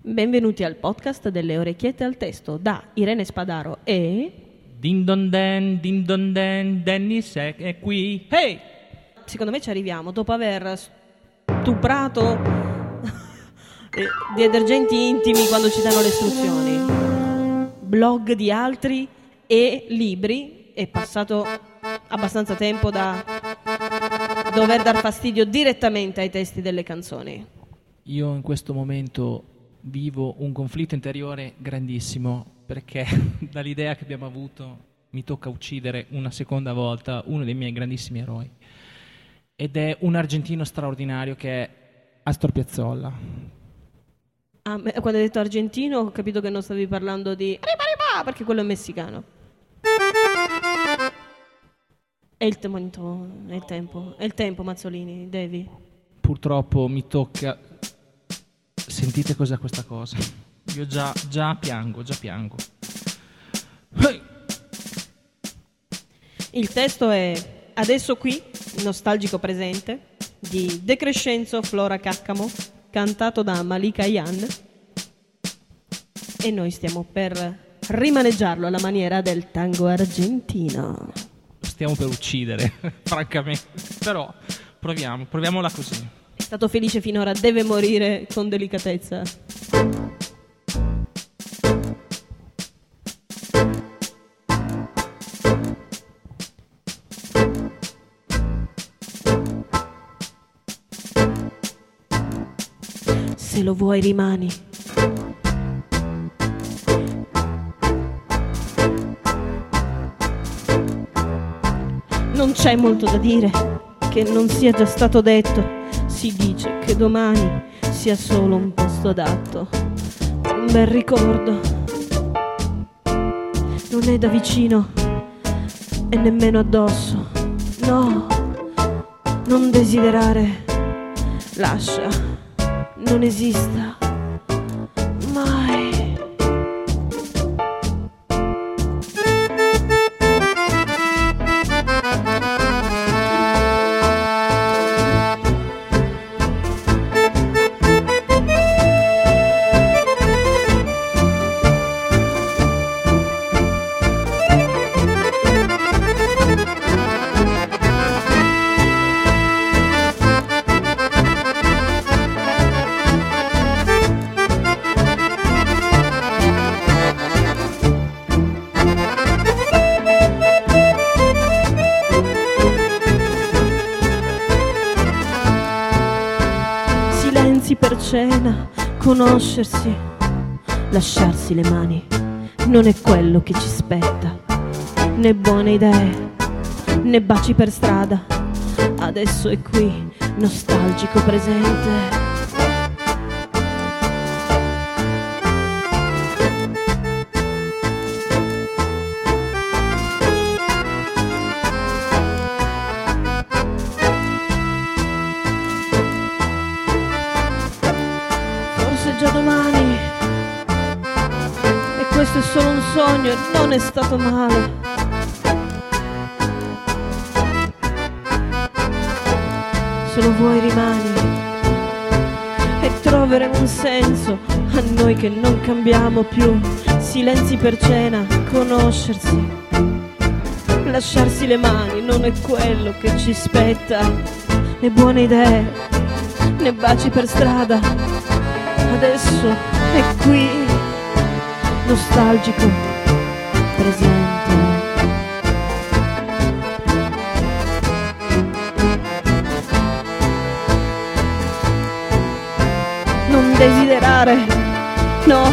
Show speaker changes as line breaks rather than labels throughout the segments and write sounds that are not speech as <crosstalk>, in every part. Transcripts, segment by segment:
Benvenuti al podcast delle orecchiette al testo da Irene Spadaro e...
Din don den, din don den, Dennis è, è qui. Hey!
Secondo me ci arriviamo dopo aver stuprato <laughs> eh, detergenti intimi quando ci danno le istruzioni, blog di altri e libri. È passato abbastanza tempo da dover dar fastidio direttamente ai testi delle canzoni.
Io in questo momento vivo un conflitto interiore grandissimo perché <laughs> dall'idea che abbiamo avuto mi tocca uccidere una seconda volta uno dei miei grandissimi eroi ed è un argentino straordinario che è Astor Piazzolla.
Ah, quando hai detto argentino ho capito che non stavi parlando di perché quello è messicano. È il momento, è il tempo, è il tempo Mazzolini, devi.
Purtroppo mi tocca... Sentite cos'è questa cosa? Io già, già piango, già piango. Hey!
Il testo è Adesso qui, nostalgico presente, di De Crescenzo Flora Caccamo, cantato da Malika Yan. E noi stiamo per rimaneggiarlo alla maniera del tango argentino.
Stiamo per uccidere, <laughs> francamente. Però proviamo, proviamola così.
Stato felice finora, deve morire con delicatezza. Se lo vuoi rimani. Non c'è molto da dire che non sia già stato detto. Si dice che domani sia solo un posto adatto. Un bel ricordo. Non è da vicino e nemmeno addosso. No, non desiderare. Lascia, non esista. Cena, conoscersi, lasciarsi le mani, non è quello che ci spetta. Né buone idee, né baci per strada. Adesso è qui, nostalgico presente. Già domani. E questo è solo un sogno e non è stato male. Se lo vuoi rimani. E troveremo un senso a noi che non cambiamo più. Silenzi per cena, conoscersi. Lasciarsi le mani non è quello che ci spetta. Né buone idee, né baci per strada adesso è qui, nostalgico, presente. Non desiderare, no,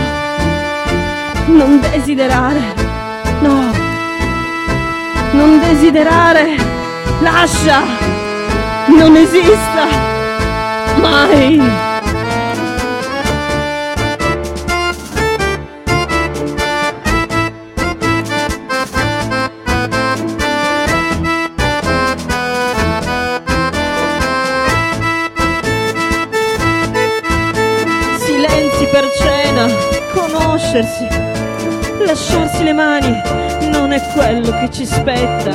non desiderare, no, non desiderare, lascia, non esista, mai. Per cena, conoscersi, lasciarsi le mani non è quello che ci spetta,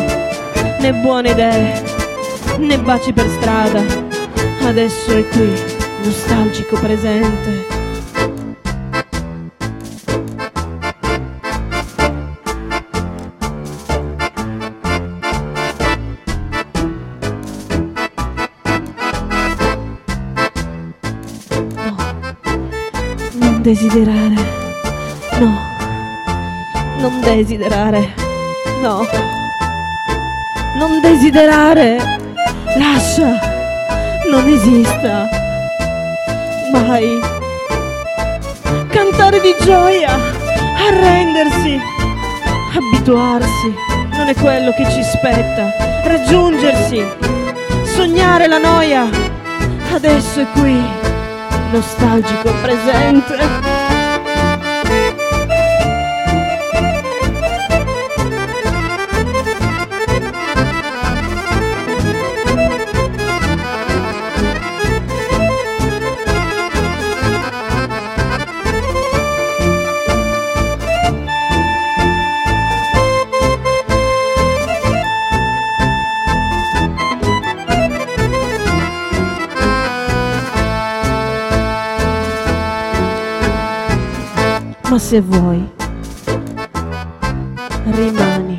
né buone idee, né baci per strada. Adesso è qui, nostalgico presente. Desiderare. No. Non desiderare. No. Non desiderare. Lascia. Non esista. Mai. Cantare di gioia. Arrendersi. Abituarsi. Non è quello che ci spetta. Raggiungersi. Sognare la noia. Adesso è qui. Nostalgico presente. Ma se vuoi, rimani.